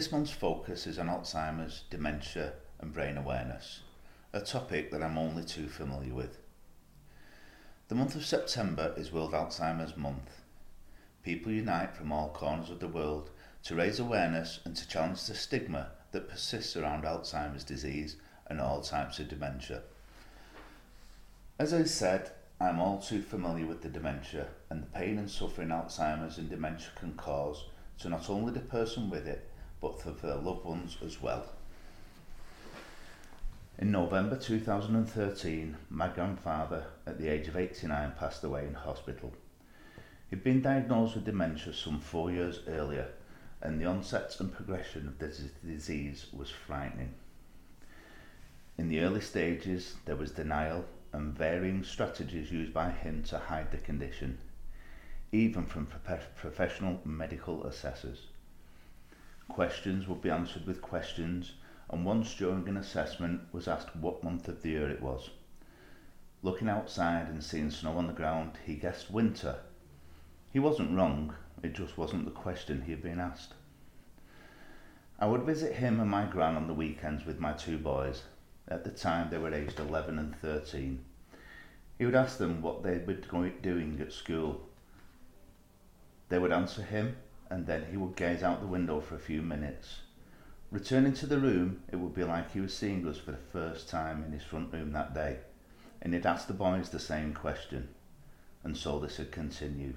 This month's focus is on Alzheimer's, dementia, and brain awareness, a topic that I'm only too familiar with. The month of September is World Alzheimer's Month. People unite from all corners of the world to raise awareness and to challenge the stigma that persists around Alzheimer's disease and all types of dementia. As I said, I'm all too familiar with the dementia and the pain and suffering Alzheimer's and dementia can cause to not only the person with it, but for their loved ones as well. In November 2013, my grandfather, at the age of 89, passed away in hospital. He'd been diagnosed with dementia some four years earlier, and the onset and progression of the disease was frightening. In the early stages, there was denial and varying strategies used by him to hide the condition, even from professional medical assessors. Questions would be answered with questions, and once during an assessment was asked what month of the year it was. Looking outside and seeing snow on the ground, he guessed winter. He wasn't wrong, it just wasn't the question he had been asked. I would visit him and my gran on the weekends with my two boys. At the time, they were aged 11 and 13. He would ask them what they were doing at school. They would answer him, and then he would gaze out the window for a few minutes. Returning to the room, it would be like he was seeing us for the first time in his front room that day, and he'd ask the boys the same question, and so this would continue.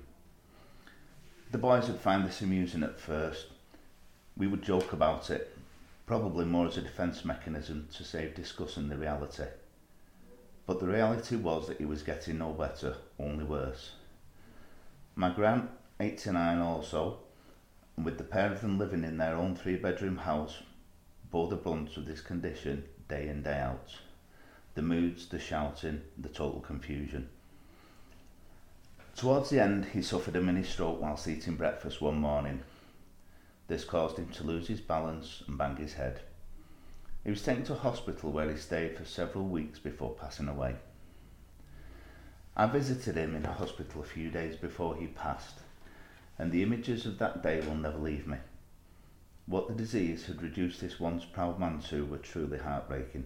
The boys would find this amusing at first. We would joke about it, probably more as a defence mechanism to save discussing the reality. But the reality was that he was getting no better, only worse. My gran, 89 also, with the pair of them living in their own three bedroom house, bore the brunt of this condition day in day out. The moods, the shouting, the total confusion. Towards the end, he suffered a mini stroke whilst eating breakfast one morning. This caused him to lose his balance and bang his head. He was taken to hospital where he stayed for several weeks before passing away. I visited him in hospital a few days before he passed and the images of that day will never leave me. What the disease had reduced this once proud man to were truly heartbreaking.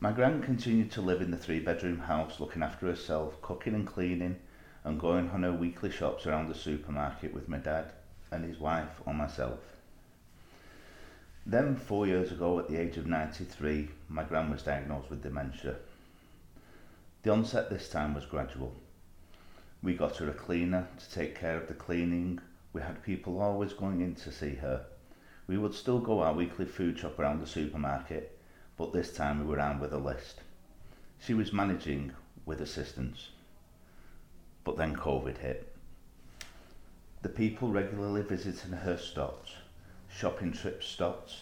My gran continued to live in the three bedroom house looking after herself, cooking and cleaning, and going on her weekly shops around the supermarket with my dad and his wife or myself. Then, four years ago, at the age of 93, my gran was diagnosed with dementia. The onset this time was gradual. We got her a cleaner to take care of the cleaning. We had people always going in to see her. We would still go our weekly food shop around the supermarket, but this time we were armed with a list. She was managing with assistance. But then COVID hit. The people regularly visiting her stopped. Shopping trips stopped.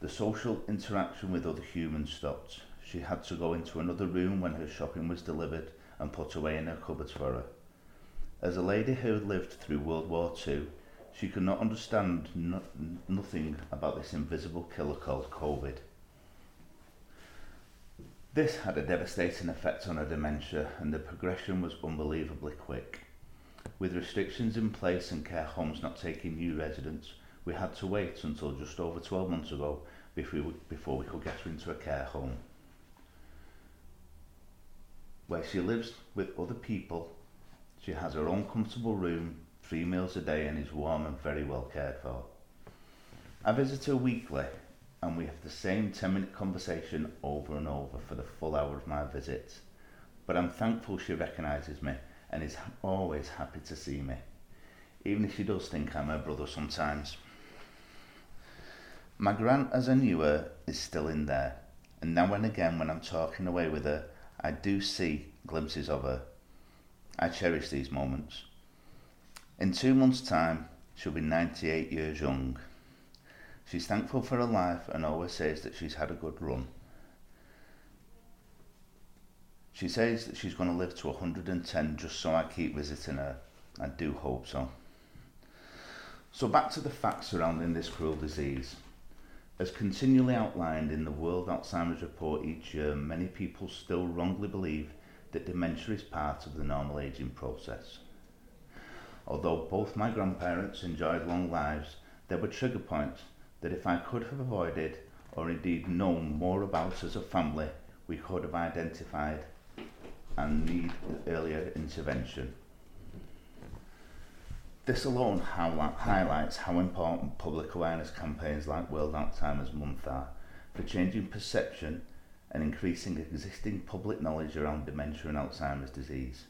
The social interaction with other humans stopped. She had to go into another room when her shopping was delivered and put away in her cupboards for her. As a lady who had lived through World War II, she could not understand no, nothing about this invisible killer called COVID. This had a devastating effect on her dementia, and the progression was unbelievably quick. With restrictions in place and care homes not taking new residents, we had to wait until just over 12 months ago before we, before we could get her into a care home where she lives with other people. She has her own comfortable room, three meals a day, and is warm and very well cared for. I visit her weekly, and we have the same 10 minute conversation over and over for the full hour of my visit. But I'm thankful she recognises me and is always happy to see me, even if she does think I'm her brother sometimes. My gran, as I knew her, is still in there, and now and again when I'm talking away with her, I do see glimpses of her. I cherish these moments. In two months' time, she'll be 98 years young. She's thankful for her life and always says that she's had a good run. She says that she's going to live to 110 just so I keep visiting her. I do hope so. So, back to the facts surrounding this cruel disease. As continually outlined in the World Alzheimer's Report each year, many people still wrongly believe that dementia is part of the normal aging process. Although both my grandparents enjoyed long lives, there were trigger points that if I could have avoided or indeed known more about as a family, we could have identified and need earlier intervention. This alone highlights how important public awareness campaigns like World Alzheimer's Month are for changing perception and increasing existing public knowledge around dementia and Alzheimer's disease.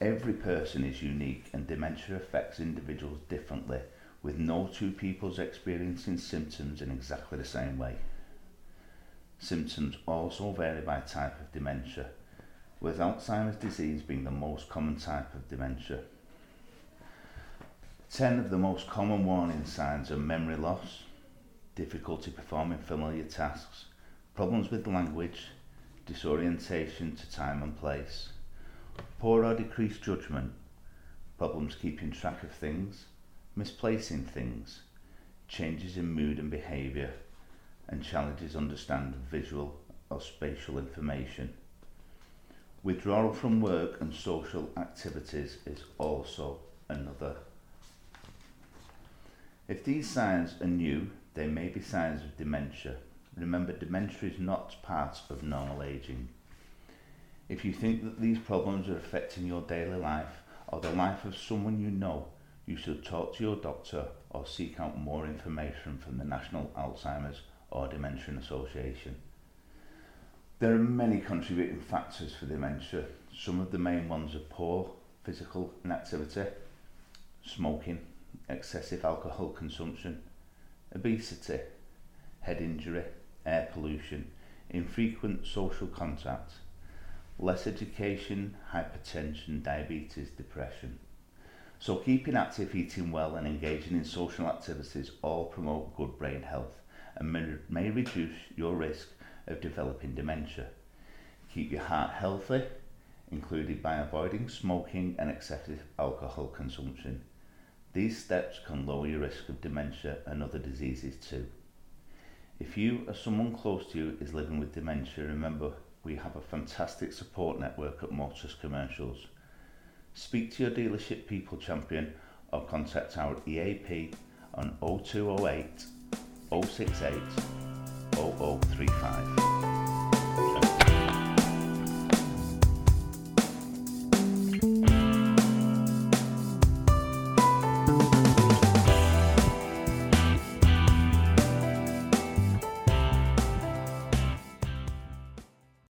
Every person is unique and dementia affects individuals differently, with no two peoples experiencing symptoms in exactly the same way. Symptoms also vary by type of dementia, with Alzheimer's disease being the most common type of dementia. 10 of the most common warning signs are memory loss, difficulty performing familiar tasks, problems with language, disorientation to time and place, poor or decreased judgment, problems keeping track of things, misplacing things, changes in mood and behaviour, and challenges understanding visual or spatial information. Withdrawal from work and social activities is also another if these signs are new, they may be signs of dementia. Remember, dementia is not part of normal aging. If you think that these problems are affecting your daily life or the life of someone you know, you should talk to your doctor or seek out more information from the National Alzheimer's or Dementia Association. There are many contributing factors for dementia. Some of the main ones are poor physical inactivity, smoking, excessive alcohol consumption, obesity, head injury, air pollution, infrequent social contact, less education, hypertension, diabetes, depression. So keeping active, eating well and engaging in social activities all promote good brain health and may, may reduce your risk of developing dementia. Keep your heart healthy, included by avoiding smoking and excessive alcohol consumption. These steps can lower your risk of dementia and other diseases too. If you or someone close to you is living with dementia, remember we have a fantastic support network at Motus Commercials. Speak to your dealership people champion or contact our EAP on 0208 068 0035.